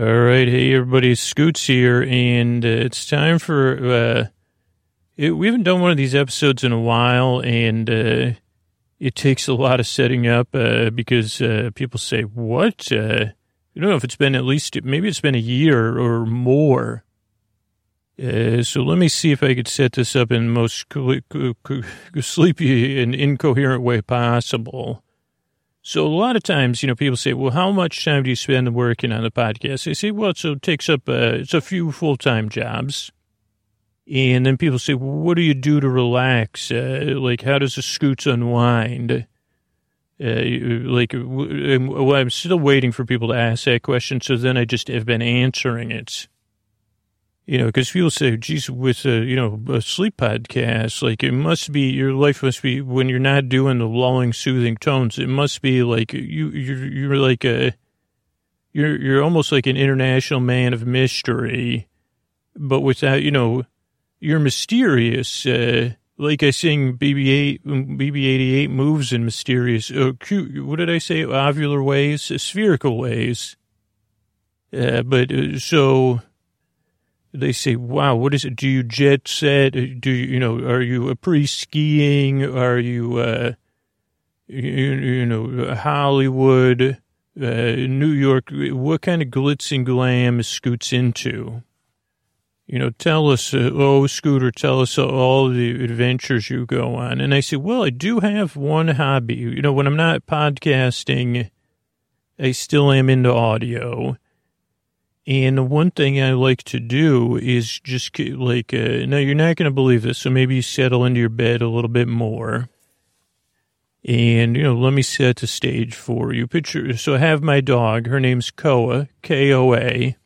All right, hey everybody, Scoots here, and uh, it's time for. Uh, it, we haven't done one of these episodes in a while, and uh, it takes a lot of setting up uh, because uh, people say, "What?" Uh, I don't know if it's been at least maybe it's been a year or more. So let me see if I could set this up in the most sleepy and incoherent way possible. So a lot of times, you know, people say, well, how much time do you spend working on the podcast? I say, well, so it takes up, uh, it's a few full-time jobs. And then people say, well, what do you do to relax? Uh, like, how does the scoots unwind? Uh, like, well, I'm still waiting for people to ask that question. So then I just have been answering it. You know, because people say, geez, with a, you know, a sleep podcast, like it must be, your life must be, when you're not doing the lulling, soothing tones, it must be like you, you're, you're like a, you're, you're almost like an international man of mystery, but without, you know, you're mysterious. Uh, like I sing BB-8, BB-88 moves in mysterious, uh, cute, what did I say? Ovular ways, spherical ways. Uh, but uh, so, they say, wow, what is it? Do you jet set? Do you, you know, are you après skiing? Are you, uh, you, you know, Hollywood, uh, New York? What kind of glitz and glam is Scoots into? You know, tell us, uh, oh, Scooter, tell us all the adventures you go on. And I say, well, I do have one hobby. You know, when I'm not podcasting, I still am into audio. And one thing I like to do is just like, uh, now you're not going to believe this, so maybe you settle into your bed a little bit more. And, you know, let me set the stage for you. Picture, so I have my dog. Her name's Koa, K-O-A.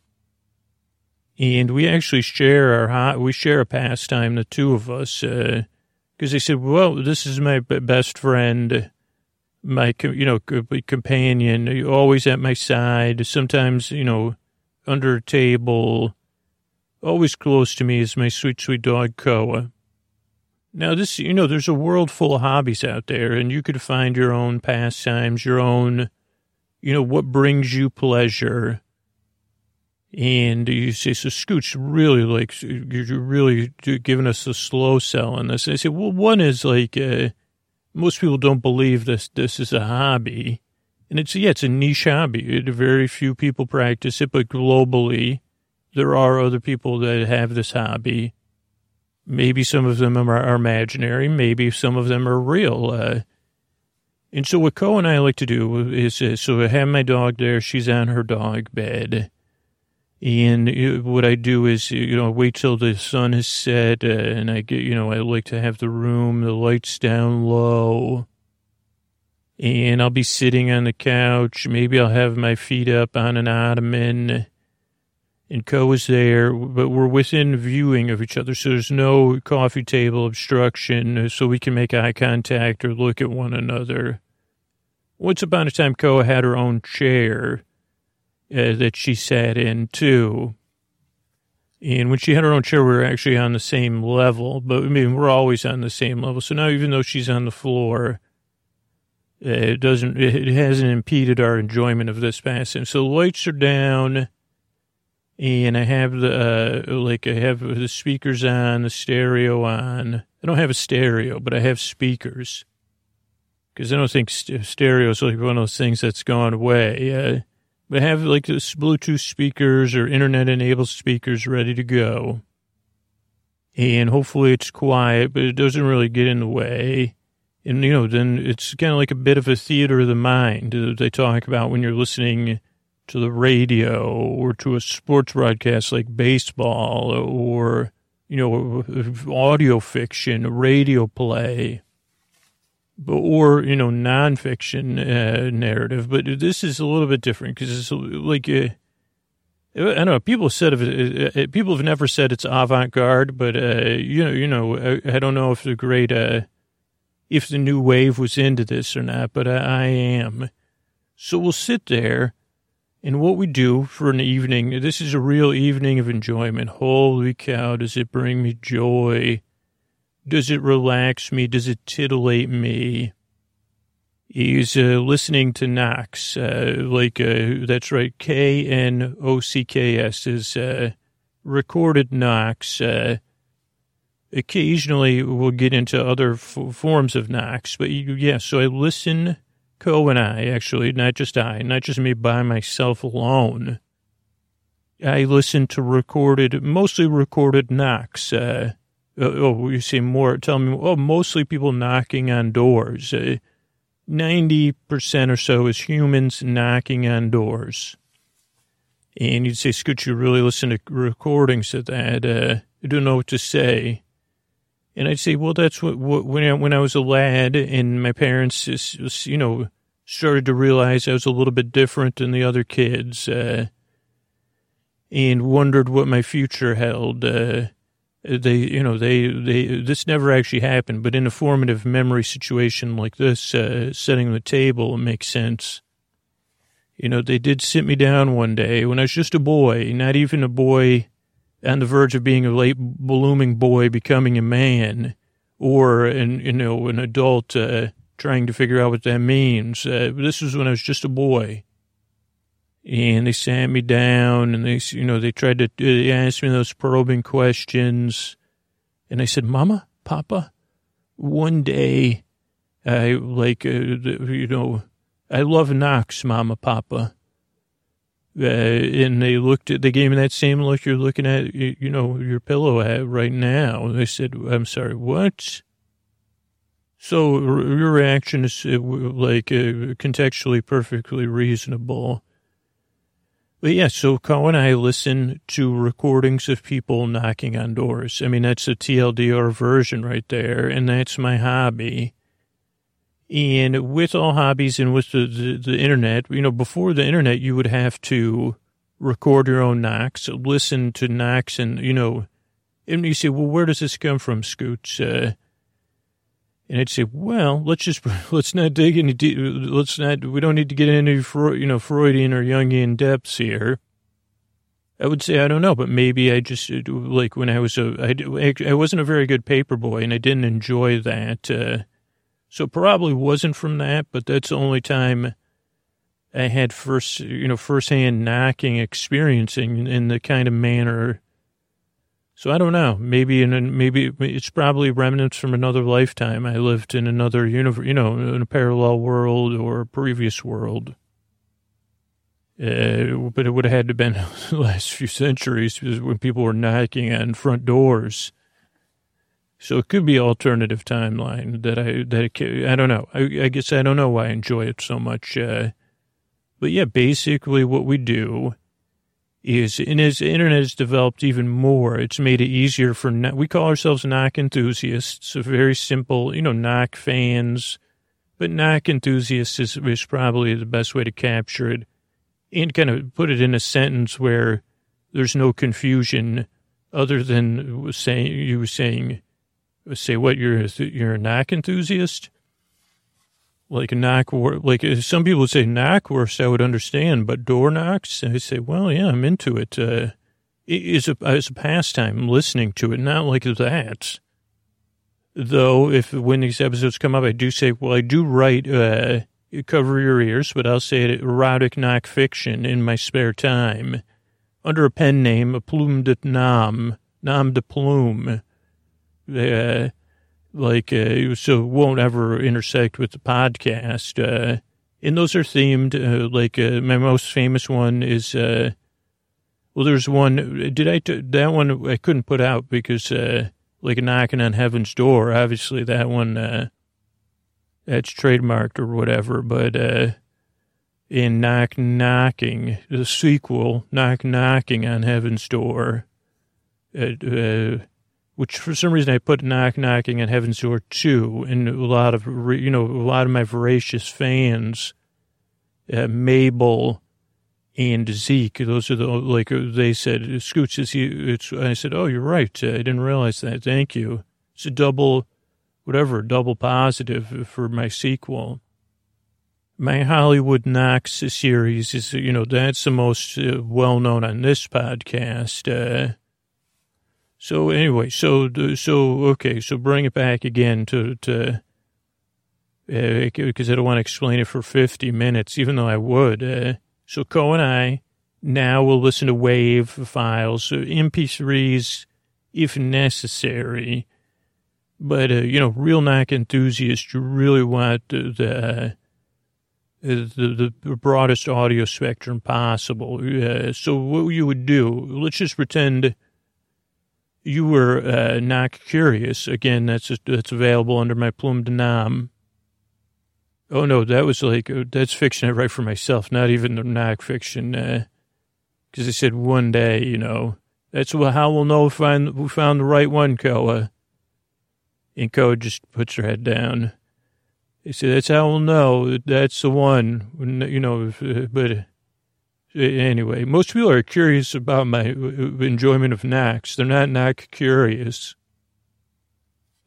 And we actually share our, hot, we share a pastime, the two of us, uh, because they said, well, this is my best friend, my, you know, companion, always at my side. Sometimes, you know, under a table. Always close to me is my sweet, sweet dog, Koa. Now, this, you know, there's a world full of hobbies out there, and you could find your own pastimes, your own, you know, what brings you pleasure. And you say, so Scooch, really, like, you're really giving us a slow sell on this. And I say, well, one is like, uh, most people don't believe this, this is a hobby. And it's, yeah, it's a niche hobby. Very few people practice it, but globally, there are other people that have this hobby. Maybe some of them are, imaginary. Maybe some of them are real. Uh, and so what Koa and I like to do is, uh, so I have my dog there. She's on her dog bed. And uh, what I do is, you know, wait till the sun has set, uh, and I get, you know, I like to have the room, the lights down low and I'll be sitting on the couch. Maybe I'll have my feet up on an ottoman. And Koa is there, but we're within viewing of each other, so there's no coffee table obstruction, so we can make eye contact or look at one another. Once upon a time, Koa had her own chair uh, that she sat in too. And when she had her own chair, we were actually on the same level, but I mean, we're always on the same level. So now, even though she's on the floor, it doesn't, it hasn't impeded our enjoyment of this passing. So the lights are down and I have the, uh, like I have the speakers on, the stereo on. I don't have a stereo, but I have speakers because I don't think st- stereo is like one of those things that's gone away. Uh, but I have like this Bluetooth speakers or internet enabled speakers ready to go. And hopefully it's quiet, but it doesn't really get in the way. And, you know, then it's kind of like a bit of a theater of the mind that they talk about when you're listening to the radio or to a sports broadcast like baseball or, you know, audio fiction, radio play, or, you know, nonfiction uh, narrative. But this is a little bit different because it's like, uh, I don't know. People said of it, uh, people have never said it's avant garde, but, uh, you know, you know, I, I, don't know if the great, uh, if the new wave was into this or not, but I, I am. So we'll sit there and what we do for an evening, this is a real evening of enjoyment. Holy cow, does it bring me joy? Does it relax me? Does it titillate me? He's uh, listening to knocks, uh, like uh, that's right, K N O C K S is uh, recorded knocks. Uh, occasionally, we'll get into other f- forms of knocks, but you, yeah. So I listen, Koa and I actually, not just I, not just me by myself alone. I listen to recorded, mostly recorded knocks. Uh, oh, you say more? Tell me. Oh, mostly people knocking on doors. Uh, 90% or so is humans knocking on doors. And you'd say, Scoot, you really listen to recordings of that. Uh, I don't know what to say. And I'd say, well, that's what, what when, I, when I was a lad and my parents, just, you know, started to realize I was a little bit different than the other kids uh, and wondered what my future held. Uh, they, you know, they, they, this never actually happened, but in a formative memory situation like this, uh, setting the table makes sense. You know, they did sit me down one day when I was just a boy, not even a boy on the verge of being a late blooming boy becoming a man or an, you know, an adult, uh, trying to figure out what that means. Uh, this was when I was just a boy and they sat me down and they, you know, they tried to they ask me those probing questions. And I said, Mama, Papa, one day, I like, uh, you know, I love knocks, Mama, Papa. Uh, and they looked at, they gave me that same look you're looking at, you know, your pillow at right now. They said, I'm sorry, what? So your reaction is uh, like uh, contextually perfectly reasonable. But yeah, so Carl and I listen to recordings of people knocking on doors. I mean, that's a TLDR version right there, and that's my hobby. And with all hobbies and with the, the, the, internet, you know, before the internet, you would have to record your own knocks, listen to knocks, and, you know, and you say, well, where does this come from, Scoots? Uh, and I'd say, well, let's just, let's not dig any deep, let's not, we don't need to get into, you know, Freudian or Jungian depths here. I would say, I don't know, but maybe I just, like when I was a, I, I wasn't a very good paper boy and I didn't enjoy that. Uh, so probably wasn't from that, but that's the only time I had first, you know, firsthand knocking experiencing in the kind of manner so I don't know. Maybe in maybe it's probably remnants from another lifetime. I lived in another universe, you know, in a parallel world or a previous world. Uh, but it would have had to been the last few centuries when people were knocking on front doors. So it could be alternative timeline that I that it, I don't know. I, I, guess I don't know why I enjoy it so much. Uh, but yeah, basically what we do is, and as the internet has developed even more, it's made it easier for, we call ourselves knock enthusiasts, a very simple, you know, knock fans, but knock enthusiasts is, is probably the best way to capture it and kind of put it in a sentence where there's no confusion other than saying, you were saying, say what, you're, you're a knock enthusiast? like a knock, like uh, some people would say knockwurst, I would understand, but door knocks, I say, well, yeah, I'm into it. Uh, it's a, it's a pastime listening to it, not like that. Though, if when these episodes come up, I do say, well, I do write, uh, cover your ears, but I'll say it, erotic knock fiction in my spare time under a pen name, a plume de nom, nom de plume. Uh, like uh, so won't ever intersect with the podcast. Uh, and those are themed. Uh, like uh, my most famous one is uh, well, there's one. Did I t- that one I couldn't put out because uh, like knocking on heaven's door. Obviously, that one that's trademarked or whatever. But in knock knocking, the sequel, knock knocking on heaven's door which for some reason I put knock knocking at Heaven's Door too, and a lot of you know a lot of my voracious fans, uh, Mabel and Zeke, those are the like they said Scoots is he? It's I said oh you're right I didn't realize that thank you it's a double whatever double positive for my sequel. My Hollywood Knocks series is, you know, that's the most uh, well known on this podcast. Uh, so anyway, so so okay, so bring it back again to to because uh, I don't want to explain it for 50 minutes, even though I would. Uh, so Koa and I now will listen to WAV files, MP3s if necessary. But, uh, you know, real knock enthusiasts, you really want the, the the, the broadest audio spectrum possible. Uh, so what you would do, let's just pretend you were uh, not curious. Again, that's just, that's available under my plume de nom. Oh no, that was like uh, that's fiction I write for myself, not even the knock fiction. Because uh, they said one day, you know, that's how we'll know if we found the right one, Koa. And Koa just puts her head down. He said, that's how we'll know that's the one, you know, uh, but anyway, most people are curious about my uh, enjoyment of knacks. They're not knack curious.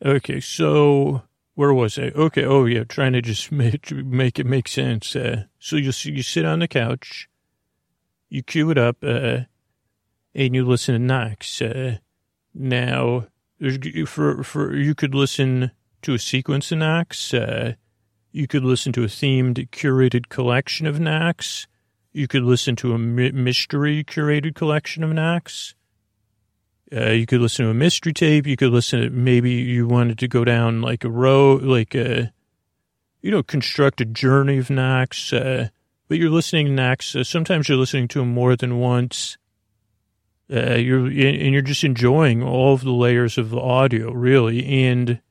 Okay, so where was I? Okay, oh yeah, trying to just make, make it make sense. Uh, so you you sit on the couch, you cue it up, uh, and you listen to knocks. Uh, now, for for you could listen to a sequence of knocks. Uh, you could listen to a themed curated collection of knacks. You could listen to a mystery curated collection of knacks. Uh, you could listen to a mystery tape. You could listen to maybe you wanted to go down like a road, like a, you know, construct a journey of knacks. Uh, but you're listening to. Uh, sometimes you're listening to them more than once. Uh, you're and you're just enjoying all of the layers of the audio, really, and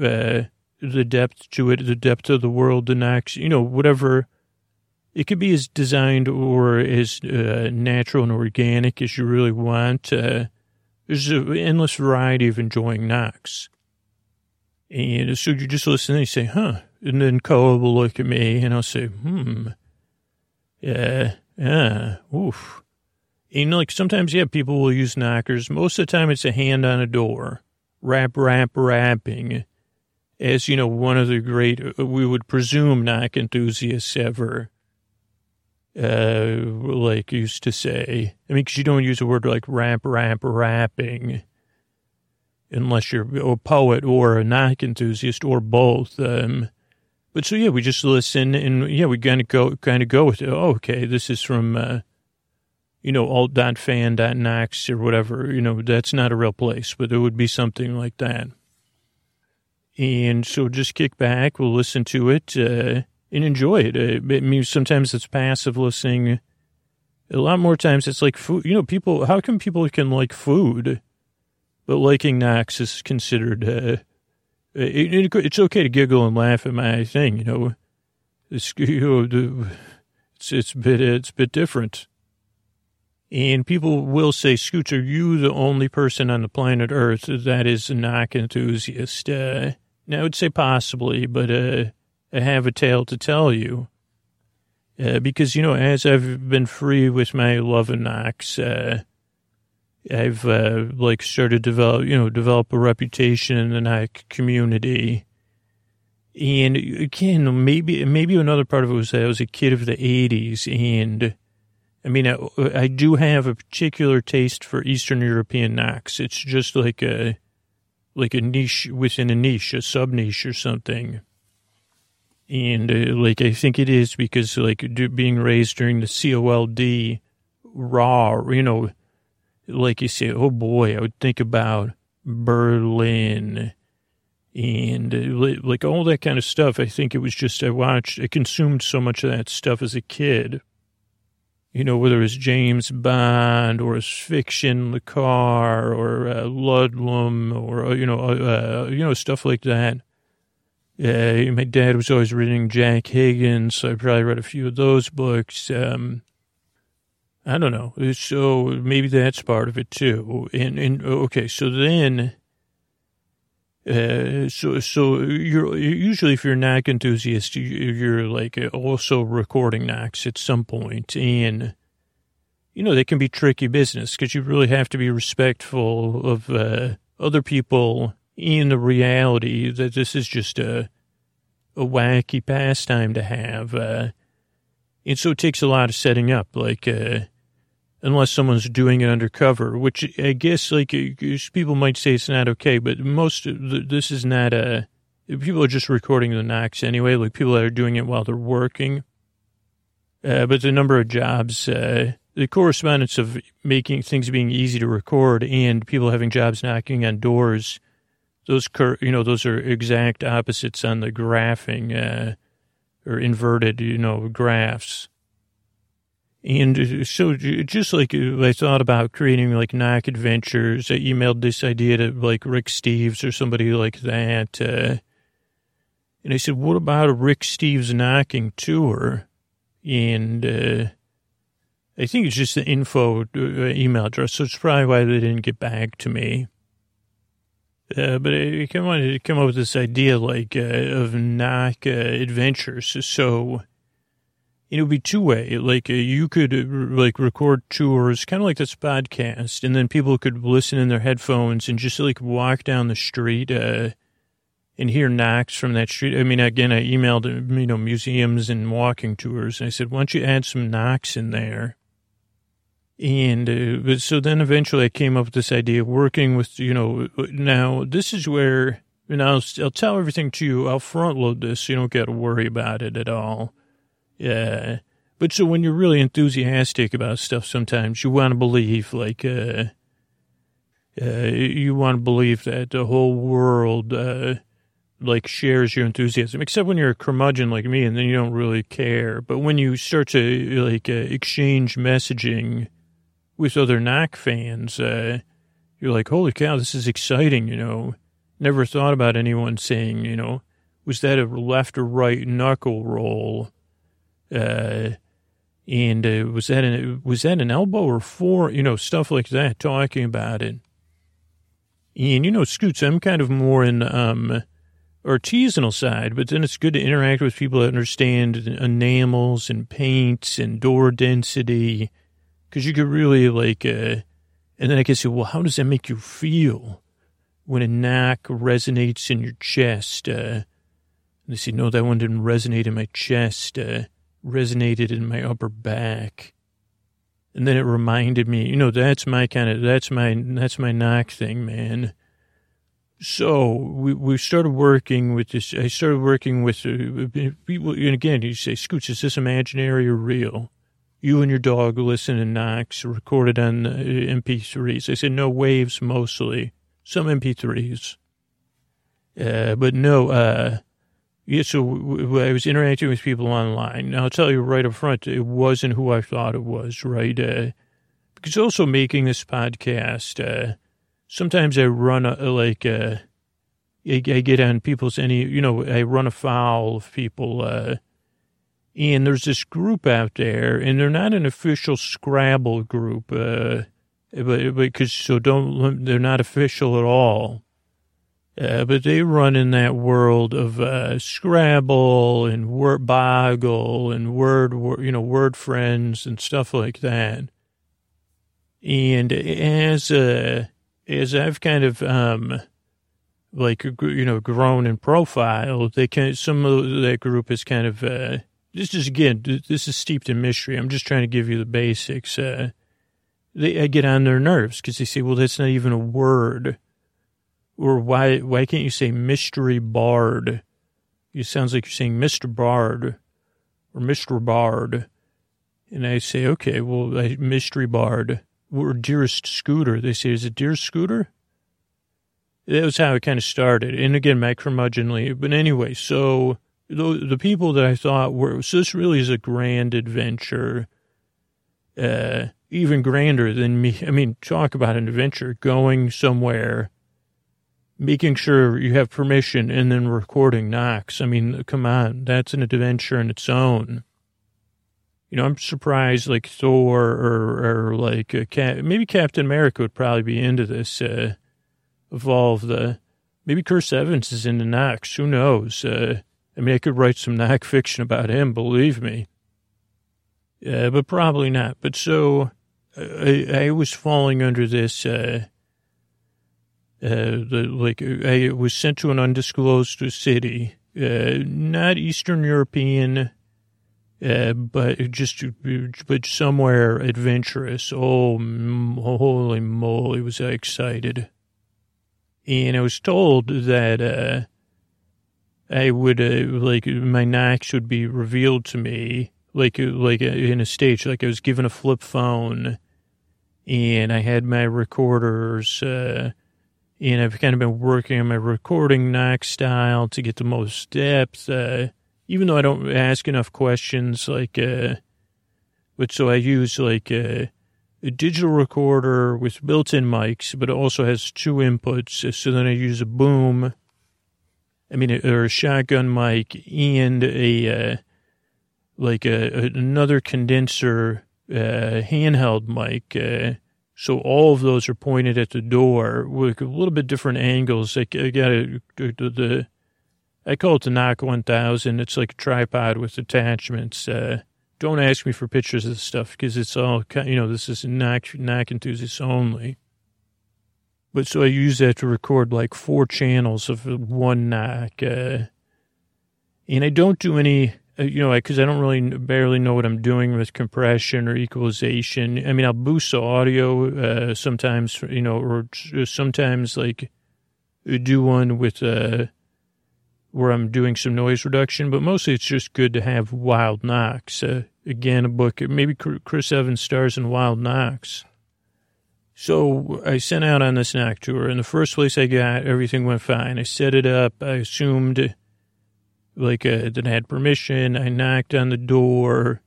uh, the depth to it, the depth of the world, the next, you know, whatever. It could be as designed or as uh, natural and organic as you really want. Uh, there's an endless variety of enjoying knocks. And so you just listen and you say, huh. And then Koa will look at me and I'll say, hmm. Yeah, yeah, oof. And like sometimes, yeah, people will use knockers. Most of the time it's a hand on a door. Rap, rap, rapping as you know, one of the great, uh, we would presume, knock enthusiasts ever, uh, like used to say. I mean, because you don't use a word like rap, rap, rapping, unless you're a poet or a knock enthusiast or both. Um, but so yeah, we just listen and yeah, we kind of go, kind of go with it. Oh, okay, this is from, uh, you know, alt.fan.knocks or whatever. You know, that's not a real place, but it would be something like that. And so just kick back, we'll listen to it uh, and enjoy it. Uh, I mean, sometimes it's passive listening. A lot more times it's like food. You know, people, how come people can like food, but liking knocks is considered, uh, it, it, it's okay to giggle and laugh at my thing, you know. It's, you know, it's, it's, a bit, it's a bit different. And people will say, Scoots, are you the only person on the planet Earth that is a knock enthusiast? Uh, now, I would say possibly, but uh, have a tale to tell you. Uh, because, you know, as I've been free with my love and knocks, uh, I've, uh, like, started to develop, you know, develop a reputation in the knock community. And again, maybe, maybe another part of it was that I was a kid of the 80s. And I mean, I, I do have a particular taste for Eastern European knocks. It's just like a, like a niche within a niche, a sub niche or something. And uh, like I think it is because like being raised during the COLD raw, you know, like you say, oh boy, I would think about Berlin and uh, like all that kind of stuff. I think it was just I watched, I consumed so much of that stuff as a kid you know, whether it's James Bond or it's fiction, le Carré uh, Ludlum or, uh, you know, uh, uh, you know, stuff like that. Uh, my dad was always reading Jack Higgins, so I probably read a few of those books. Um, I don't know. So maybe that's part of it too. And, and okay, so then uh, so, so you're usually if you're a knock enthusiast, you're like also recording knocks at some point, and you know they can be tricky business because you really have to be respectful of uh, other people in the reality that this is just a a wacky pastime to have, uh, and so it takes a lot of setting up, like. Uh, unless someone's doing it undercover, which I guess like people might say it's not okay, but most this is not a people are just recording the knocks anyway, like people that are doing it while they're working. Uh, but the number of jobs, uh, the correspondence of making things being easy to record and people having jobs knocking on doors, those, cur- you know, those are exact opposites on the graphing, uh, or inverted, you know, graphs. And so just like I thought about creating like knock adventures, I emailed this idea to like Rick Steves or somebody like that. Uh, and I said, what about a Rick Steves knocking tour? And uh, I think it's just the info uh, email address. So it's probably why they didn't get back to me. Uh, but I wanted to come up with this idea like uh, of knock uh, adventures. So it would be two way. Like uh, you could uh, like record tours, kind of like this podcast, and then people could listen in their headphones and just like walk down the street and hear knocks from that street. I mean, again, I emailed you know museums and walking tours, and I said, why don't you add some knocks in there? And uh, so then eventually I came up with this idea of working with, you know, now this is where, and I'll, I'll tell everything to you. I'll front load this so you don't got to worry about it at all. Yeah. But so when you're really enthusiastic about stuff, sometimes you want to believe, like, uh, uh, you want to believe that the whole world, uh, like shares your enthusiasm, except when you're a curmudgeon like me and then you don't really care. But when you start to like uh, exchange messaging with other knock fans, uh, you're like, holy cow, this is exciting, you know. Never thought about anyone saying, you know, was that a left or right knuckle roll? Uh, and uh, was that an was that an elbow or four? You know, stuff like that. Talking about it, and you know, Scoots, I'm kind of more in um, artisanal side, but then it's good to interact with people that understand enamels and paints and door density, because you could really like. Uh, and then I say, well, how does that make you feel when a knock resonates in your chest? Uh, and they say, no, that one didn't resonate in my chest. Uh, resonated in my upper back. And then it reminded me, you know, that's my kind of, that's my, that's my knock thing, man. So we, we started working with this, I started working with uh, people, and again, you say, Scoots, is this imaginary or real? You and your dog listen to knocks recorded on uh, MP3s. I said, no, waves mostly, some MP3s. Uh, but no, uh, yeah, so I was interacting with people online. Now, I'll tell you right up front, it wasn't who I thought it was, right? Uh, because also making this podcast, uh, sometimes I run a, like, uh, I, I, get on people's any, you know, I run afoul of people, and there's this group out there, and they're not an official Scrabble group, uh, but because so don't, they're not official at all uh, but they run in that world of uh, Scrabble and Word Boggle and Word, you know, Word Friends and stuff like that. And as uh, as I've kind of um, like you know grown in profile, they can some of that group is kind of uh, this is again this is steeped in mystery. I'm just trying to give you the basics. Uh, they I get on their nerves because they say, well, that's not even a word or why why can't you say mystery bard? It sounds like you're saying Mr. Bard or Mr. Bard. And I say, okay, well, mystery bard or dearest scooter. They say, is it dearest scooter? That was how it kind of started. And again, my curmudgeonly. But anyway, so the, the people that I thought were, so this really is a grand adventure, uh, even grander than me. I mean, talk about an adventure going somewhere making sure you have permission and then recording knocks. I mean, come on, that's an adventure in its own. You know, I'm surprised like Thor or, or like Cap, maybe Captain America would probably be into this. Uh, evolve the maybe Chris Evans is into knocks. Who knows? Uh, I mean, I could write some knock fiction about him. Believe me. Uh, but probably not. But so I, I was falling under this. Uh, uh, the, like I was sent to an undisclosed city, uh, not Eastern European, uh, but just but somewhere adventurous. Oh, holy moly, was I excited! And I was told that I would uh, like my knocks would be revealed to me like like in a stage, like I was given a flip phone, and I had my recorders. Uh, and I've kind of been working on my recording knock style to get the most depth. Uh, even though I don't ask enough questions, like, uh, but so I use like a, a digital recorder with built-in mics, but it also has two inputs. So then I use a boom, I mean, or a shotgun mic and a, uh, like a, another condenser, uh, handheld mic, uh, so all of those are pointed at the door with a little bit different angles. I, I got a, the, the, I call it the Knock 1000. It's like a tripod with attachments. Uh, don't ask me for pictures of the stuff because it's all, you know, this is knock, knock enthusiasts only. But so I use that to record like four channels of one knock. Uh, and I don't do any uh, you know, because I don't really barely know what I'm doing with compression or equalization. I mean, I'll boost the audio uh, sometimes, you know, or sometimes like do one with uh, where I'm doing some noise reduction, but mostly it's just good to have wild knocks. Uh, again, a book, maybe Chris Evans stars in Wild Knocks. So I sent out on the knock tour, and the first place I got, everything went fine. I set it up. I assumed like uh, that I had permission. I knocked on the door.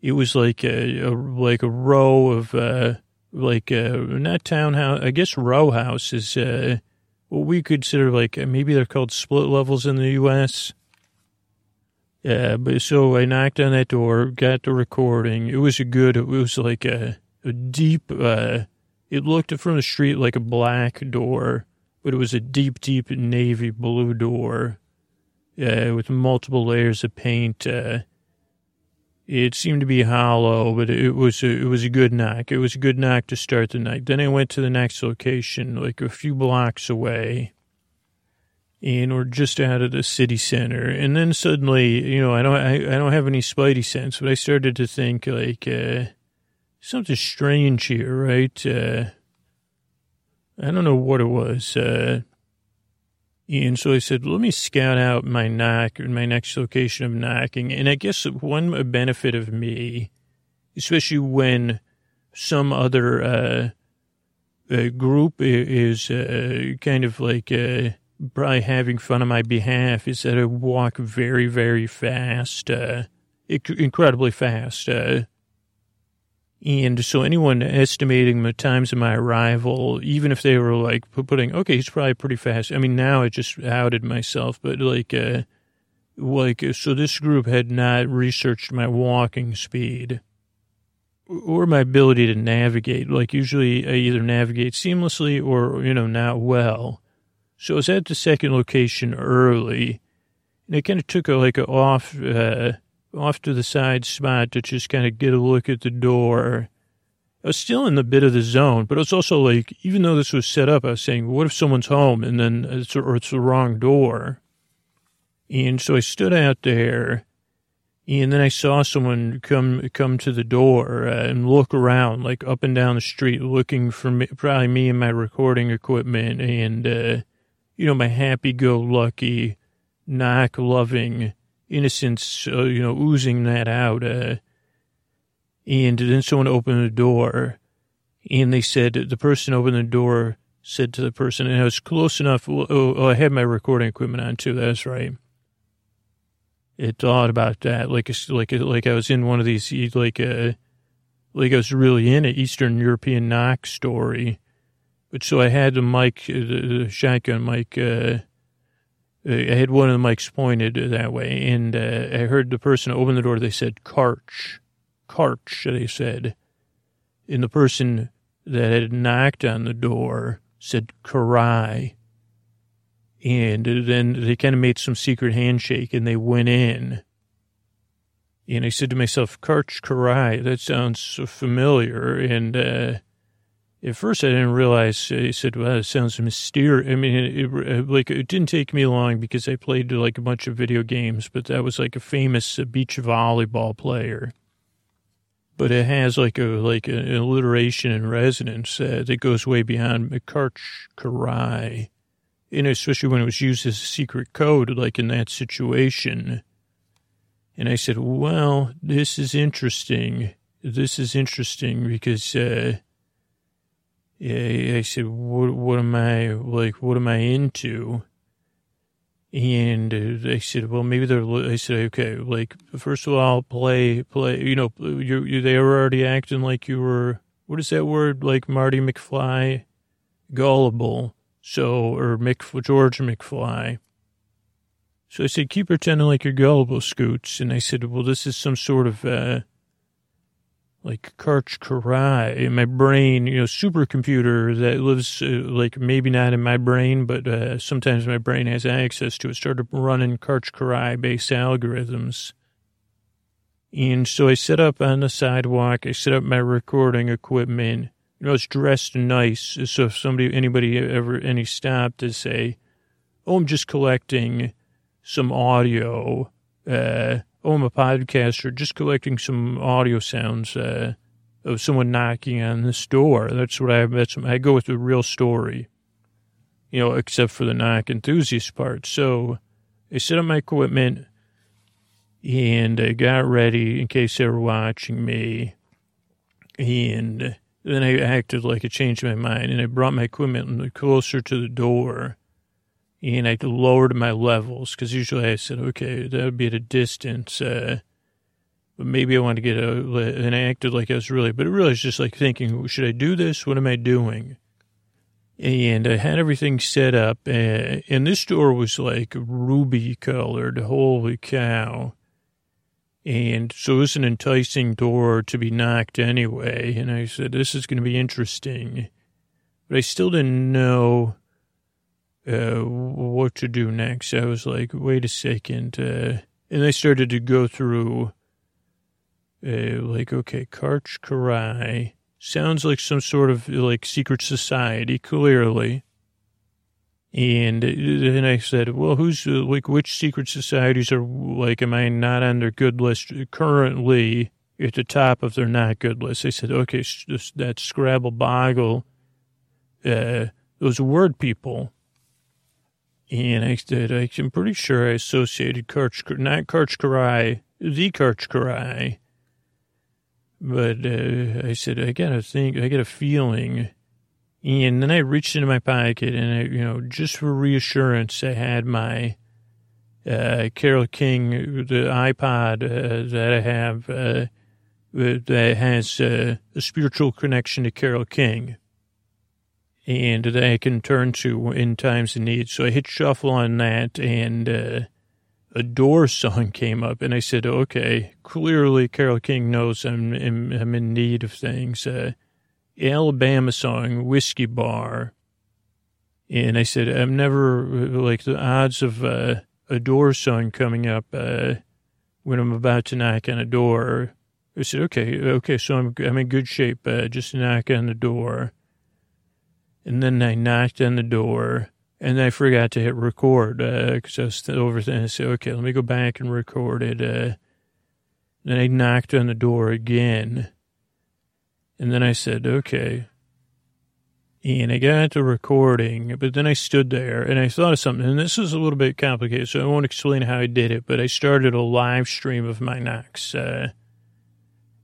It was like a, a like a row of uh, like uh, not townhouse, I guess row houses. Uh, what we consider like uh, maybe they're called split levels in the U.S. Yeah, but so I knocked on that door, got the recording. It was a good. It was like a, a deep. Uh, it looked from the street like a black door, but it was a deep, deep navy blue door uh, with multiple layers of paint. Uh, it seemed to be hollow, but it was a, it was a good knock. It was a good knock to start the night. Then I went to the next location, like a few blocks away, and we're just out of the city center. And then suddenly, you know, I don't I, I don't have any spidey sense, but I started to think like uh, something strange here, right? Uh, I don't know what it was. Uh, and so I said, let me scout out my knock, my next location of knocking. And I guess one benefit of me, especially when some other uh, uh, group is uh, kind of like uh, probably having fun on my behalf, is that I walk very, very fast, uh, incredibly fast. Uh, and so anyone estimating the times of my arrival, even if they were like putting, okay, he's probably pretty fast. I mean, now I just outed myself, but like, uh, like, so this group had not researched my walking speed or my ability to navigate. Like usually I either navigate seamlessly or, you know, not well. So I was at the second location early and I kind of took a, like a off, uh, off to the side spot to just kind of get a look at the door. I was still in the bit of the zone, but it was also like, even though this was set up, I was saying, what if someone's home and then it's, or it's the wrong door? And so I stood out there and then I saw someone come, come to the door uh, and look around, like up and down the street, looking for me, probably me and my recording equipment and, uh, you know, my happy go lucky, knock loving, innocence, uh, you know, oozing that out. Uh, and then someone opened the door, and they said the person opened the door said to the person, and I was close enough. Oh, oh I had my recording equipment on too. That's right. It thought about that, like like like I was in one of these, like a, uh, like I was really in an Eastern European knock story. But so I had the mic, the, the shotgun mic, uh, I had one of the mics pointed that way, and uh, I heard the person open the door. They said, Karch. Karch, they said. And the person that had knocked on the door said, Kiraly. And then they kind of made some secret handshake and they went in. And I said to myself, Karch Kiraly, that sounds familiar. And uh, at first, I didn't realize. He said, "Well, it sounds mysterious." I mean, it, it, like it didn't take me long because I played like a bunch of video games, but that was like a famous beach volleyball player. But it has like a like an alliteration and resonance uh, that goes way beyond Karch Kiraly. and especially when it was used as a secret code, like in that situation. And I said, well, this is interesting. This is interesting because, uh, I said, what, what am I, like, what am I into? And uh, they said, well, maybe they're, I said, okay, like, first of all, play, play, you know, you, you, they were already acting like you were, what is that word? Like Marty McFly? Gullible. So, or Mc, George McFly. So I said, keep pretending like you're gullible, Scoots. And I said, well, this is some sort of, uh, like Karch Kiraly my brain, you know, supercomputer that lives, uh, like maybe not in my brain, but, uh, sometimes my brain has access to it, started running Karch Kiraly based algorithms. And so I set up on the sidewalk, I set up my recording equipment, you know, it's dressed nice. So if somebody, anybody ever, any stop to say, oh, I'm just collecting some audio, uh, oh, I'm a podcaster, just collecting some audio sounds, uh, of someone knocking on this door. That's what I, that's, I go with the real story, you know, except for the knock enthusiast part. So I set up my equipment and I got ready in case they were watching me. And, then I acted like it changed my mind and I brought my equipment closer to the door and I lowered my levels because usually I said, okay, that would be at a distance. Uh, but maybe I want to get a, and I acted like I was really, but it really was just like thinking, should I do this? What am I doing? And I had everything set up uh, and this door was like ruby colored. Holy cow. And so it was an enticing door to be knocked anyway. And I said, this is going to be interesting. But I still didn't know uh, what to do next. I was like, wait a second. Uh, and I started to go through, uh, like, okay, Karch Kiraly sounds like some sort of like secret society, clearly. And then I said, well, who's like, which secret societies are like, am I not on their good list currently at the top of their not good list? I said, okay, that Scrabble Boggle, uh, those word people. And I said, I'm pretty sure I associated Karch, not Karch Kiraly, the Karch Kiraly. But uh, I said, I got to think, I got a feeling. And then I reached into my pocket and I, you know, just for reassurance, I had my uh, Carole King, the iPod uh, that I have uh, that has uh, a spiritual connection to Carole King and that I can turn to in times of need. So I hit shuffle on that and uh, a door song came up and I said, okay, clearly Carole King knows I'm, I'm, I'm in need of things. Uh, Alabama song, Whiskey Bar. And I said, I'm never, like, the odds of uh, a door song coming up uh, when I'm about to knock on a door. I said, okay, okay, so I'm, I'm in good shape. Uh, just knock on the door. And then I knocked on the door and I forgot to hit record because uh, I was over there. I said, okay, let me go back and record it. Uh, then I knocked on the door again and then I said, okay. And I got to recording, but then I stood there and I thought of something. And this is a little bit complicated, so I won't explain how I did it, but I started a live stream of my knocks, uh,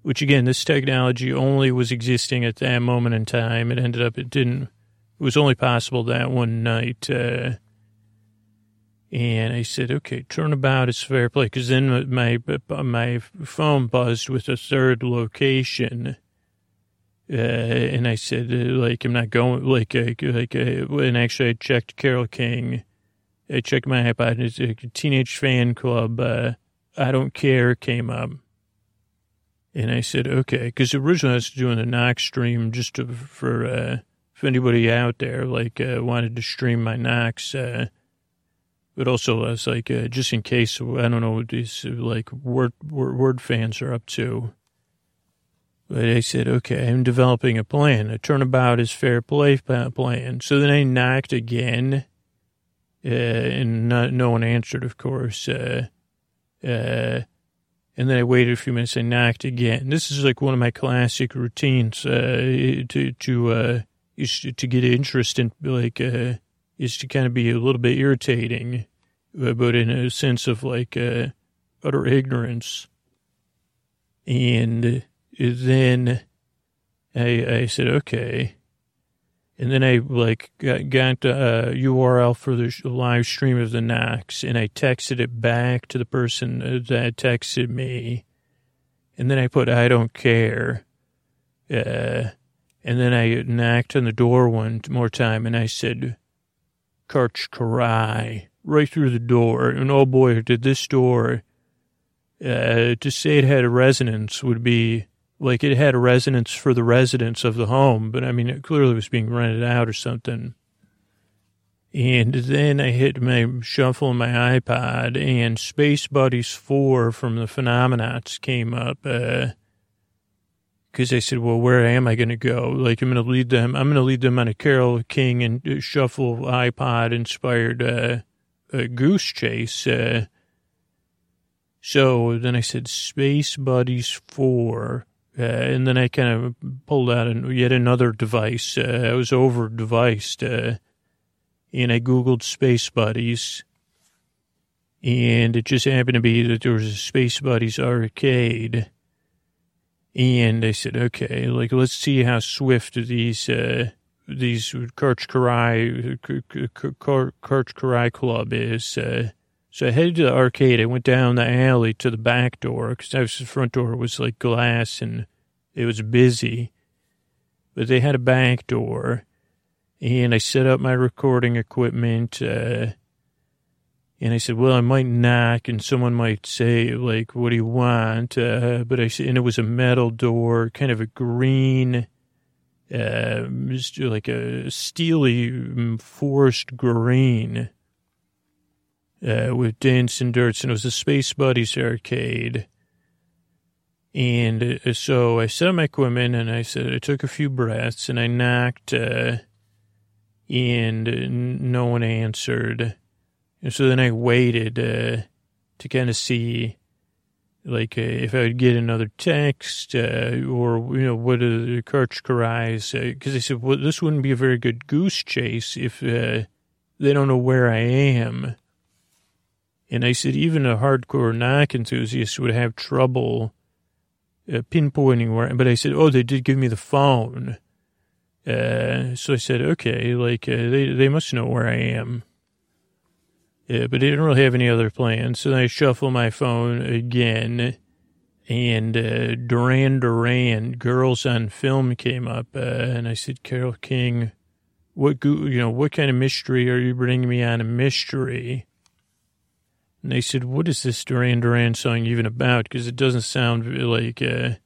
which again, this technology only was existing at that moment in time. It ended up, it didn't, it was only possible that one night. Uh, and I said, okay, turnabout is fair play. Cause then my, my phone buzzed with a third location uh, and I said, uh, like, I'm not going, like, uh, like, uh, and actually I checked Carole King. I checked my iPod. It's a Teenage Fanclub. I don't care came up. And I said, okay, because originally I was doing a knock stream just to, for, anybody out there, like, uh, wanted to stream my knocks, uh, but also I was like, uh, just in case, I don't know what these, like, word, word, word fans are up to. But I said, okay, I'm developing a plan. A turnabout is fair play plan. So then I knocked again, uh, and not, no one answered, of course. Uh, uh, and then I waited a few minutes and knocked again. This is like one of my classic routines uh, to to uh, to get interest in like uh, is to kind of be a little bit irritating, uh, but in a sense of like uh, utter ignorance. And then I, I said, okay. And then I like got, got a URL for the live stream of the knocks and I texted it back to the person that texted me. And then I put, I don't care. Uh, and then I knocked on the door one more time and I said, Karch Kiraly, right through the door. And oh boy, did this door, uh, to say it had a resonance would be like it had a resonance for the residents of the home, but I mean, it clearly was being rented out or something. And then I hit my shuffle my iPod, and Space Buddies 4 from the Phenomenauts came up. Because uh, I said, well, where am I going to go? Like, I'm going to lead them. I'm going to lead them on a Carole King and uh, Shuffle iPod inspired uh, goose chase. Uh, so then I said, Space Buddies 4 uh, and then I kind of pulled out yet another device. Uh, I was over deviced, uh, and I Googled Space Buddies. And it just happened to be that there was a Space Buddies arcade. And I said, okay, like, let's see how swift these, uh, these Karch Kiraly, Karch Kiraly Club is. Uh, so I headed to the arcade. I went down the alley to the back door because the front door was like glass and it was busy. But they had a back door, and I set up my recording equipment. Uh, and I said, "Well, I might knock, and someone might say, like, what do you want?" Uh, but I said, and it was a metal door, kind of a green, uh, like a steely mm, forest green uh, with dents and dirts, and it was a Space Buddies arcade. And uh, so I set up my equipment, and I said I took a few breaths, and I knocked, uh, and no one answered. And so then I waited uh, to kind of see, like, uh, if I would get another text, uh, or you know, what Karch Kiraly's? Because I said, well, this wouldn't be a very good goose chase if they don't know where I am. And I said, even a hardcore knock enthusiast would have trouble uh, pinpointing where, but I said, oh, they did give me the phone. Uh, so I said, okay, like, uh, they, they must know where I am. Yeah, but they didn't really have any other plans. So I shuffle my phone again, and uh, Duran Duran, Girls on Film came up, uh, and I said, Carole King, what, you know, what kind of mystery are you bringing me on a mystery? And they said, what is this Duran Duran song even about? Because it doesn't sound like, uh,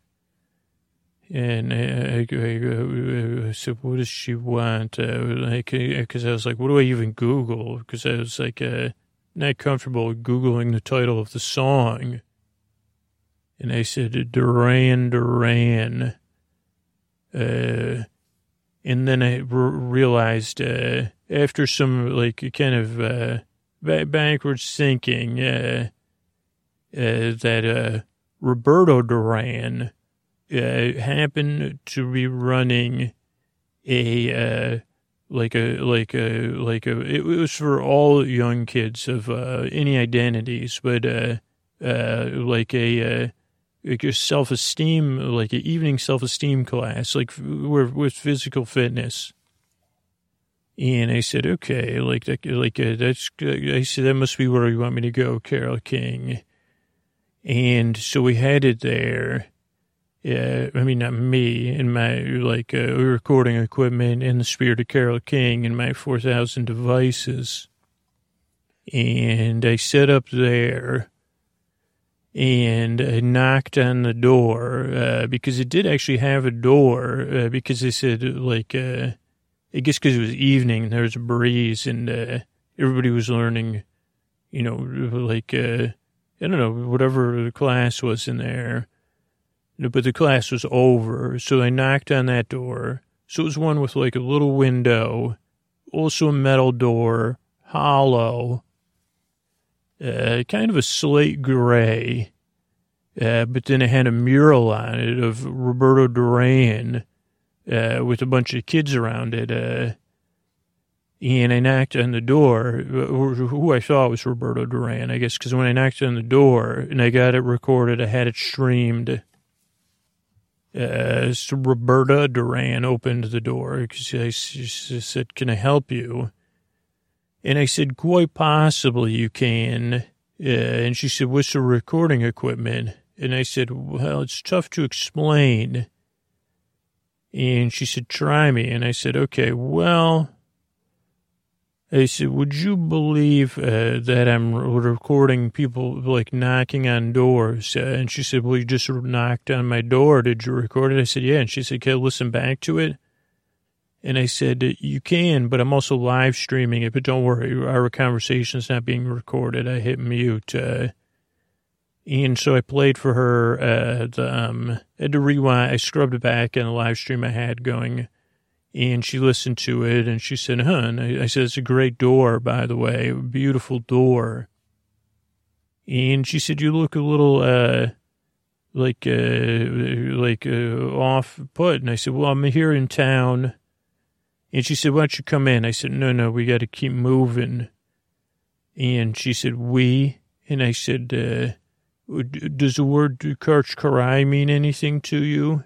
and I, I, I, said, what does she want? Uh, like, because uh, I was like, what do I even Google? Because I was like, uh, not comfortable Googling the title of the song. And I said, Duran Duran. Uh, and then I realized, uh, after some, like, kind of, uh, backwards thinking uh, uh, that uh, Roberto Duran uh, happened to be running a uh, like a like a like a it was for all young kids of uh, any identities, but uh like a like a self esteem like an evening self esteem class, like with physical fitness and I said, okay, like, that, like, uh, that's, I said, that must be where you want me to go, Carole King. And so we headed there. Yeah, I mean, not me and my, like, uh, recording equipment in the spirit of Carole King and my 4,000 devices. And I set up there and I knocked on the door, uh, because it did actually have a door, uh, because they said, like, uh, I guess because it was evening, and there was a breeze, and uh, everybody was learning, you know, like, uh, I don't know, whatever the class was in there. But the class was over, so I knocked on that door. So it was one with like a little window, also a metal door, hollow, uh, kind of a slate gray. Uh, but then it had a mural on it of Roberto Duran uh, with a bunch of kids around it. Uh, And I knocked on the door, who I thought was Roberto Duran, I guess, because when I knocked on the door and I got it recorded, I had it streamed. Uh, so Roberta Duran opened the door I she said, Can I help you? And I said, Quite possibly you can. Uh, and she said, What's the recording equipment? And I said, Well, it's tough to explain. And she said, Try me. And I said, Okay, well, I said, would you believe uh, that I'm recording people like knocking on doors? Uh, and she said, well, you just knocked on my door. Did you record it? I said, yeah. And she said, can I listen back to it? And I said, you can, but I'm also live streaming it. But don't worry, our conversation's not being recorded. I hit mute. Uh, and so I played for her uh, the, um, I had to rewind. I scrubbed back in the live stream I had going and she listened to it and she said, hun, I, I said, it's a great door, by the way, beautiful door. And she said, you look a little, uh, like, uh, like, uh, off put. And I said, well, I'm here in town. And she said, why don't you come in? I said, no, no, we got to keep moving. And she said, we? And I said, uh, does the word Karch Kiraly mean anything to you?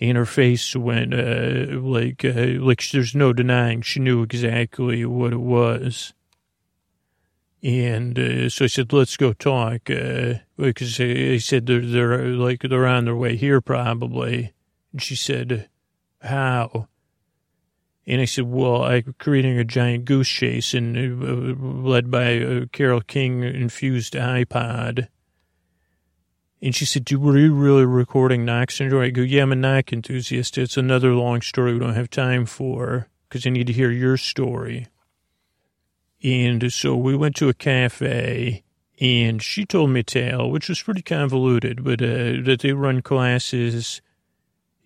And her face went uh, like uh, like there's no denying she knew exactly what it was. And uh, so I said, "Let's go talk," uh, because he said they're they're like they're on their way here probably. And she said, "How?" And I said, "Well, I'm creating a giant goose chase, and uh, led by a Carole King infused iPod." And she said, were you really recording knock syndrome? I go, yeah, I'm a knock enthusiast. It's another long story we don't have time for because I need to hear your story. And so we went to a cafe and she told me a tale, which was pretty convoluted, but uh, that they run classes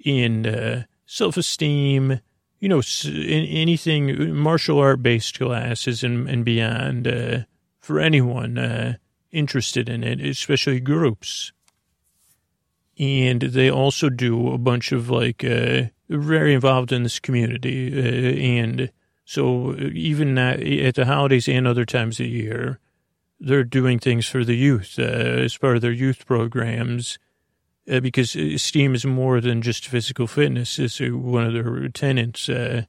in uh, self-esteem, you know, anything martial art based classes and, and beyond uh, for anyone uh, interested in it, especially groups and they also do a bunch of like uh, very involved in this community, uh, and so even at the holidays and other times of year, they're doing things for the youth uh, as part of their youth programs. Uh, because STEAM is more than just physical fitness. It's one of their tenants. Uh,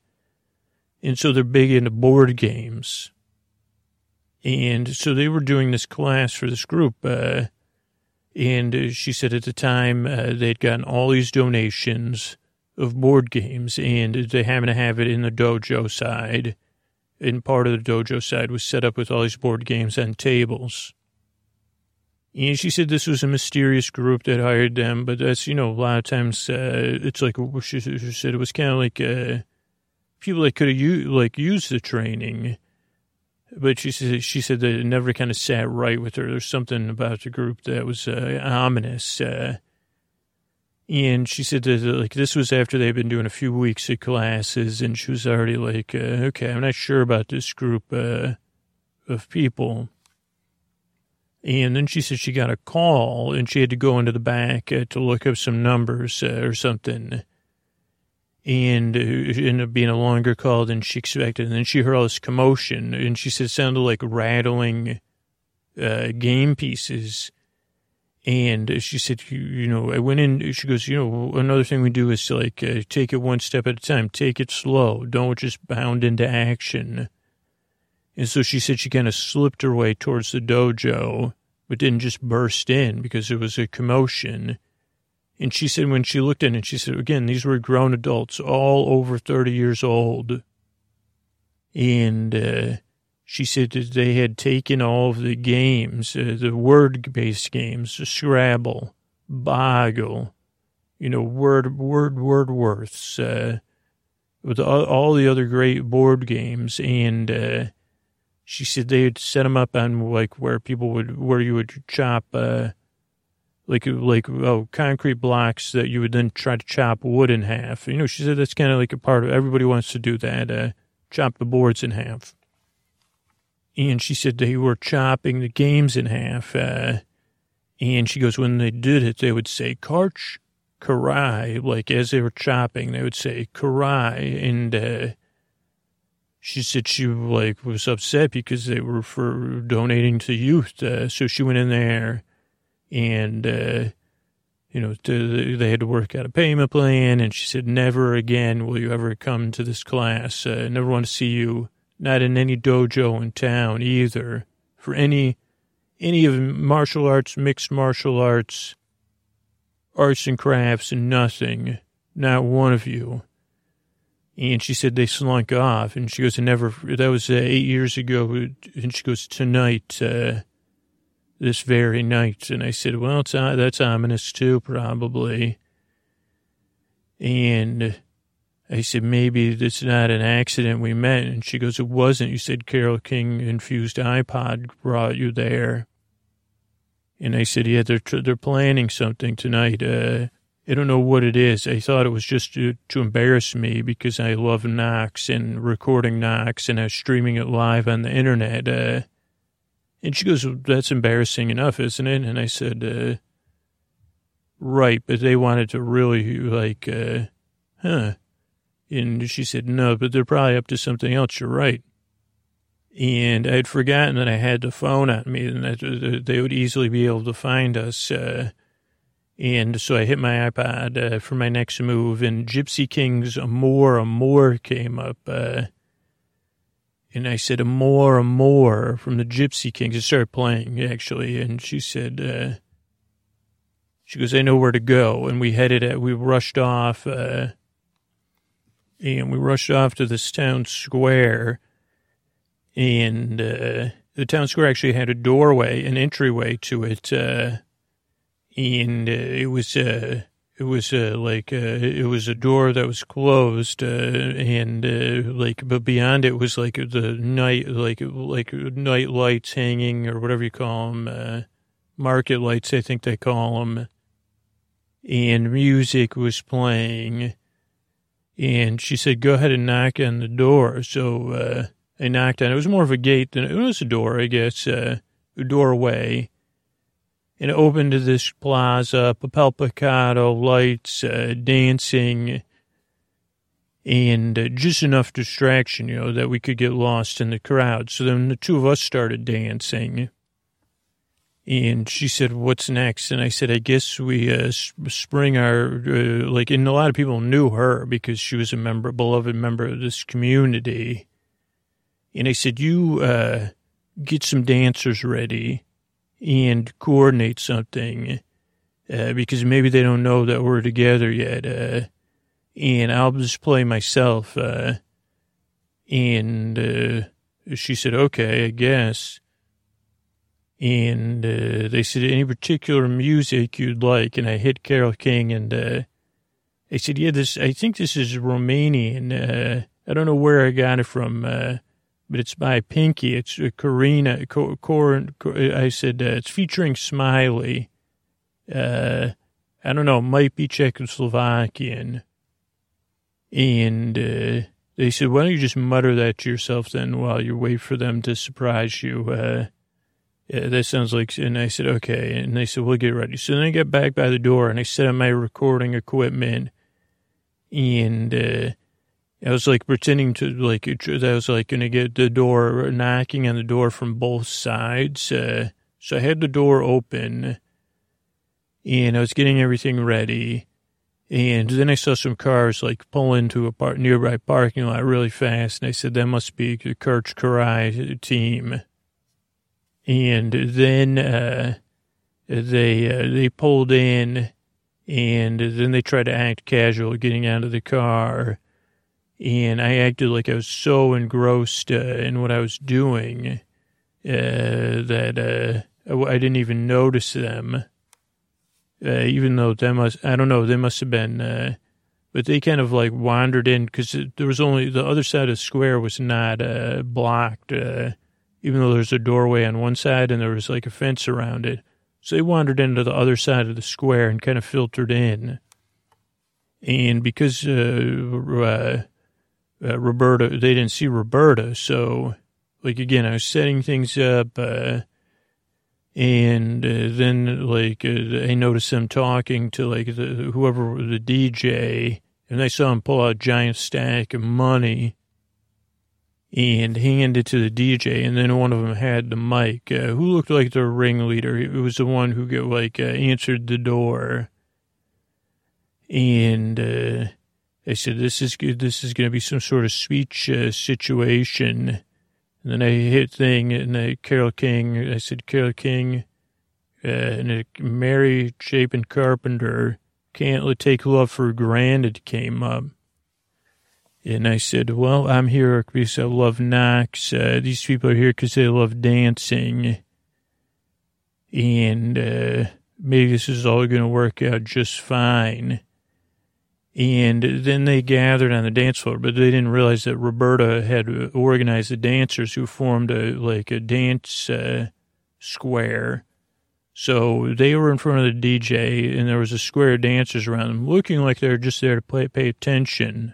and so they're big into board games. And so they were doing this class for this group. And she said at the time uh, they'd gotten all these donations of board games and they happened to have it in the dojo side. And part of the dojo side was set up with all these board games on tables. And she said this was a mysterious group that hired them, but that's, you know, a lot of times uh, it's like, she, said it was kind of like uh, people that could have like used the training but she said she said that it never kind of sat right with her. There's something about the group that was uh, ominous. Uh, and she said that like this was after they'd been doing a few weeks of classes, and she was already like, uh, okay, I'm not sure about this group uh, of people. And then she said she got a call, and she had to go into the back uh, to look up some numbers uh, or something and it ended up being a longer call than she expected. And then she heard all this commotion, and she said it sounded like rattling uh, game pieces. And she said, you know, I went in, she goes, you know, another thing we do is to like uh, take it one step at a time, take it slow, don't just bound into action. And so she said she kind of slipped her way towards the dojo, but didn't just burst in because there was a commotion. And she said, when she looked in it, she said, again, these were grown adults, all over 30 years old. And uh, she said that they had taken all of the games, uh, the word based games, Scrabble, Boggle, you know, word, word, word worths, uh, with all, all, the other great board games. And uh, she said they had set them up on like where people would, where you would chop, uh, like like oh concrete blocks that you would then try to chop wood in half. You know, she said that's kind of like a part of everybody wants to do that, uh, chop the boards in half. And she said they were chopping the games in half. Uh, and she goes, when they did it, they would say Karch Kiraly, like as they were chopping, they would say Kiraly, and uh, she said she like was upset because they were for donating to youth. Uh, so she went in there and, uh, you know, to, they had to work out a payment plan. And she said, never again will you ever come to this class. Uh, never want to see you, not in any dojo in town either, for any, any of martial arts, mixed martial arts, arts and crafts, and nothing. Not one of you. And she said they slunk off. And she goes, I never, that was uh, eight years ago. And she goes, tonight, uh, this very night. And I said, well, it's, uh, that's ominous too, probably. And I said, maybe it's not an accident we met. And she goes, it wasn't. You said Carole King infused iPod brought you there. And I said, yeah, they're, they're planning something tonight. Uh, I don't know what it is. I thought it was just to, to embarrass me because I love knocks and recording knocks and I was streaming it live on the internet. Uh, and she goes, that's embarrassing enough, isn't it? And I said, uh, right, but they wanted to really like, uh, huh. And she said, no, but they're probably up to something else. You're right. And I'd forgotten that I had the phone on me and that they would easily be able to find us. Uh, and so I hit my iPod uh, for my next move, and Gypsy King's More, More came up. Uh, and I said, More, More from the Gypsy Kings. I started playing, actually. And she said, uh, She goes, I know where to go. And we headed, at, we rushed off, uh, and we rushed off to this town square. And uh, the town square actually had a doorway, an entryway to it uh, and uh, it was uh, it was uh, like uh, it was a door that was closed, uh, and uh, like but beyond it was like the night like like night lights hanging or whatever you call them, market lights I think they call them, and music was playing, and she said go ahead and knock on the door. So I knocked on. It was more of a gate than it was a door, I guess, a doorway and opened to this plaza, papel picado, lights, uh, dancing, and uh, just enough distraction, you know, that we could get lost in the crowd. So then the two of us started dancing. And she said, what's next? And I said, I guess we uh, spring our, uh, like, and a lot of people knew her because she was a member, beloved member of this community. And I said, you uh, get some dancers ready and coordinate something uh, because maybe they don't know that we're together yet. Uh, and I'll just play myself. Uh, and uh, she said, okay, I guess. And uh, they said, any particular music you'd like? And I hit Carole King and uh, I said, yeah, this, I think this is Romanian. I don't know where I got it from but it's by Pinky. It's uh, Karina. Cor, Cor, I said uh, it's featuring Smiley. Uh, I don't know. Might be Czechoslovakian. And uh, they said, why don't you just mutter that to yourself then while you wait for them to surprise you? Uh, yeah, that sounds like, and I said, okay. And they said, we'll get ready. So then I got back by the door and I set up my recording equipment and, uh, I was like pretending to like it. I was like going to get the door knocking on the door from both sides. Uh, so I had the door open, and I was getting everything ready. And then I saw some cars like pull into a par- nearby parking lot really fast, and I said that must be the Karch Kiraly team. And then uh, they uh, they pulled in, and then they tried to act casual, getting out of the car and I acted like I was so engrossed uh, in what I was doing uh, that uh, I didn't even notice them. Uh, even though they must, I don't know, they must have been, uh, but they kind of like wandered in because there was only the other side of the square was not uh, blocked, even though there's a doorway on one side and there was like a fence around it. So they wandered into the other side of the square and kind of filtered in. And because uh, Roberta, they didn't see Roberta. So, like, again, I was setting things up, uh, and uh, then, like, uh, I noticed them talking to, like, the, whoever, the DJ, and I saw him pull out a giant stack of money. and hand it to the DJ. And then one of them had the mic, uh, who looked like the ringleader. It was the one who got, like uh, answered the door. And uh, I said, "This is good. This is going to be some sort of speech uh, situation." And then I hit thing, and I, Carole King. I said, Carole King." Uh, and a Mary Chapin Carpenter can't take love for granted came up. And I said, well, I'm here because I love knocks. Uh, these people are here because they love dancing. And uh, maybe this is all going to work out just fine. And then they gathered on the dance floor, but they didn't realize that Roberta had organized the dancers who formed a like a dance uh, square so they were in front of the DJ, and there was a square of dancers around them, looking like they were just there to play, pay attention.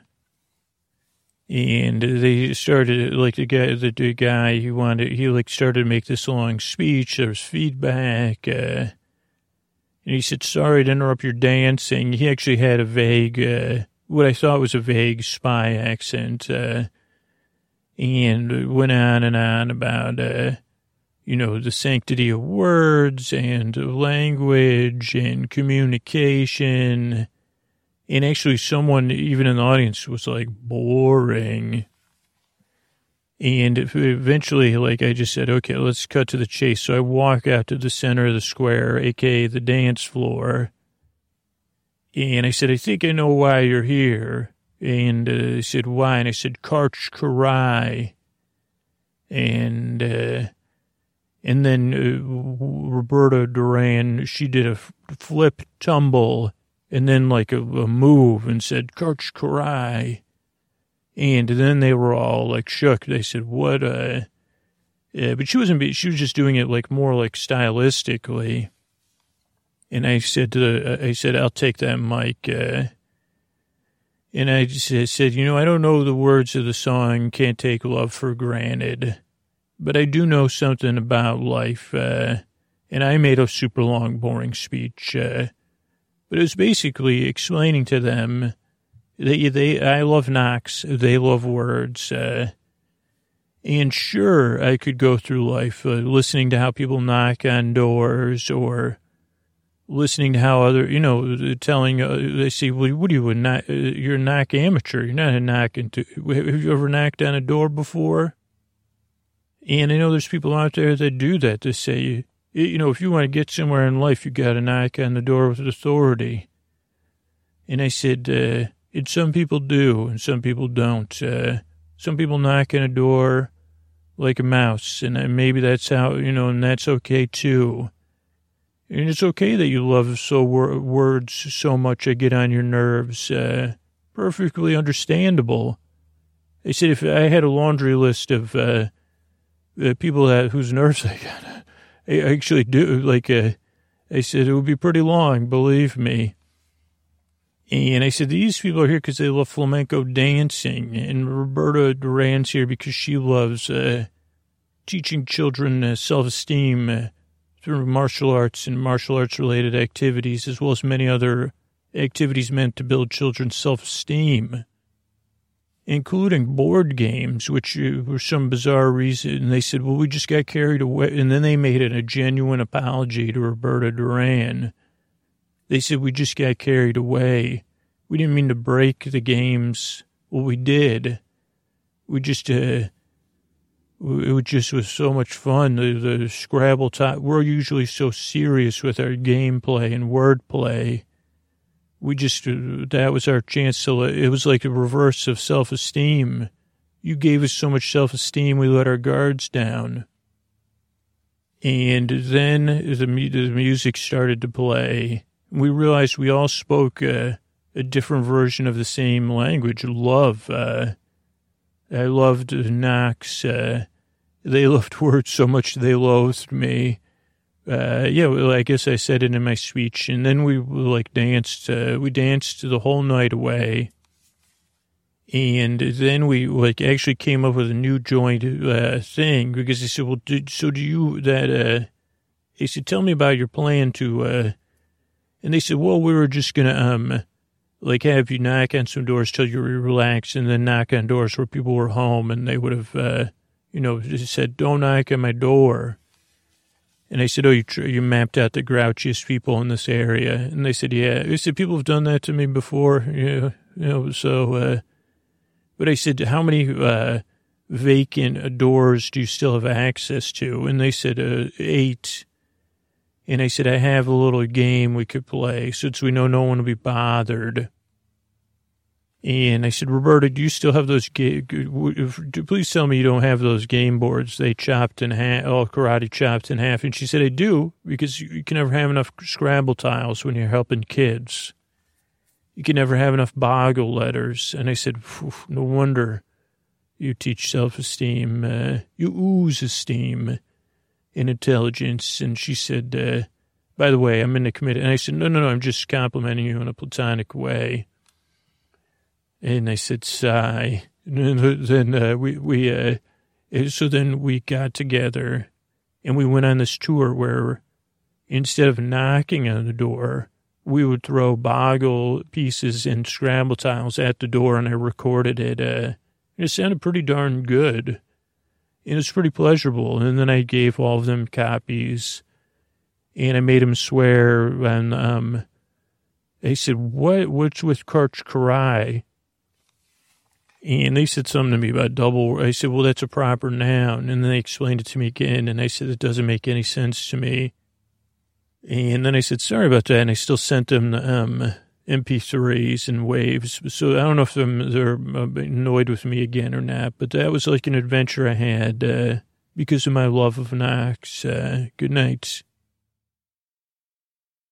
And they started like the guy, the, the guy he wanted, he like started to make this long speech. There was feedback, uh, and he said, "Sorry to interrupt your dancing." He actually had a vague, uh, what I thought was a vague spy accent, uh, and went on and on about. Uh, you know, the sanctity of words and language and communication. And actually, someone, even in the audience, was like, boring. And eventually, like I just said, okay, let's cut to the chase. So I walk out to the center of the square, aka the dance floor. And I said, I think I know why you're here. And uh, said, why? And I said, Karch Kiraly. And uh, and then uh, Roberta Duran, she did a flip tumble and then like a, a move and said, Karch Kiraly. And then they were all like shook. They said, what uh, but she wasn't, she was just doing it like more like stylistically. And I said to the, I said, I'll take that mic. Uh, and I just said, you know, I don't know the words of the song, Can't Take Love for Granted but I do know something about life. Uh, and I made a super long, boring speech. Uh, but it was basically explaining to them that they, I love knocks. They love words. Uh, and sure, I could go through life uh, listening to how people knock on doors or listening to how other, you know, telling, uh, they say, well, what are you, a knock, uh, you're a knock amateur. You're not a knock into, have you ever knocked on a door before? And I know there's people out there that do that to say, you know, if you want to get somewhere in life, you got to knock on the door with authority. And I said, uh, and some people do, and some people don't. Uh, some people knock on a door like a mouse, and uh, maybe that's how, you know, and that's okay too. And it's okay that you love so wor- words so much they get on your nerves. Uh, perfectly understandable. I said if I had a laundry list of uh, uh, people that whose nerves I got, I actually do. Like, uh, I said, it would be pretty long, believe me. And I said, these people are here because they love flamenco dancing. And Roberta Duran's here because she loves uh, teaching children uh, self-esteem uh, through martial arts and martial arts related activities, as well as many other activities meant to build children's self-esteem including board games, which uh, for some bizarre reason they said, well, we just got carried away. And then they made it a genuine apology to Roberta Duran. They said, we just got carried away. We didn't mean to break the games. Well, we did. We just, uh, it just was so much fun. The, the Scrabble top, we're usually so serious with our gameplay and wordplay we just, that was our chance to, it was like a reverse of self esteem. You gave us so much self esteem, we let our guards down. And then the, the music started to play. We realized we all spoke uh, a different version of the same language, love. Uh, I loved knocks. Uh, they loved words so much they loathed me uh, yeah, well, I guess I said it in my speech, and then we like danced. Uh, we danced the whole night away, and then we like actually came up with a new joint uh, thing because they said, "Well, did, so do you that?" Uh, he said, "Tell me about your plan to," and they said, "Well, we were just gonna um." like have you knock on some doors till you relax and then knock on doors where people were home and they would have, uh, you know, just said, don't knock on my door. And I said, oh, you, you mapped out the grouchiest people in this area. And they said, yeah. They said, people have done that to me before. Yeah. You know, so, uh, but I said, how many, uh, vacant doors do you still have access to? And they said, uh, eight. And I said, I have a little game we could play since we know no one will be bothered. And I said, Roberta, do you still have those? Ga- please tell me you don't have those game boards they chopped in half, all karate chopped in half. And she said, I do, because you can never have enough Scrabble tiles when you're helping kids. You can never have enough boggle letters. And I said, no wonder you teach self-esteem. Uh, you ooze esteem and intelligence. And she said, uh, by the way, I'm in the committee. And I said, no, no, no, I'm just complimenting you in a platonic way. And I said, sigh. And then uh, we, we uh, so then we got together and we went on this tour where instead of knocking on the door, we would throw boggle pieces and scramble tiles at the door and I recorded it. Uh, it sounded pretty darn good. It was pretty pleasurable. And then I gave all of them copies and I made them swear. And um, they said, what, what's with Karch Kiraly? And they said something to me about double. I said, well, that's a proper noun. And then they explained it to me again. And I said, it doesn't make any sense to me. And then I said, sorry about that. And I still sent them the um, MP3s and waves. So I don't know if they're, they're annoyed with me again or not, but that was like an adventure I had uh, because of my love of knocks. Uh, good night.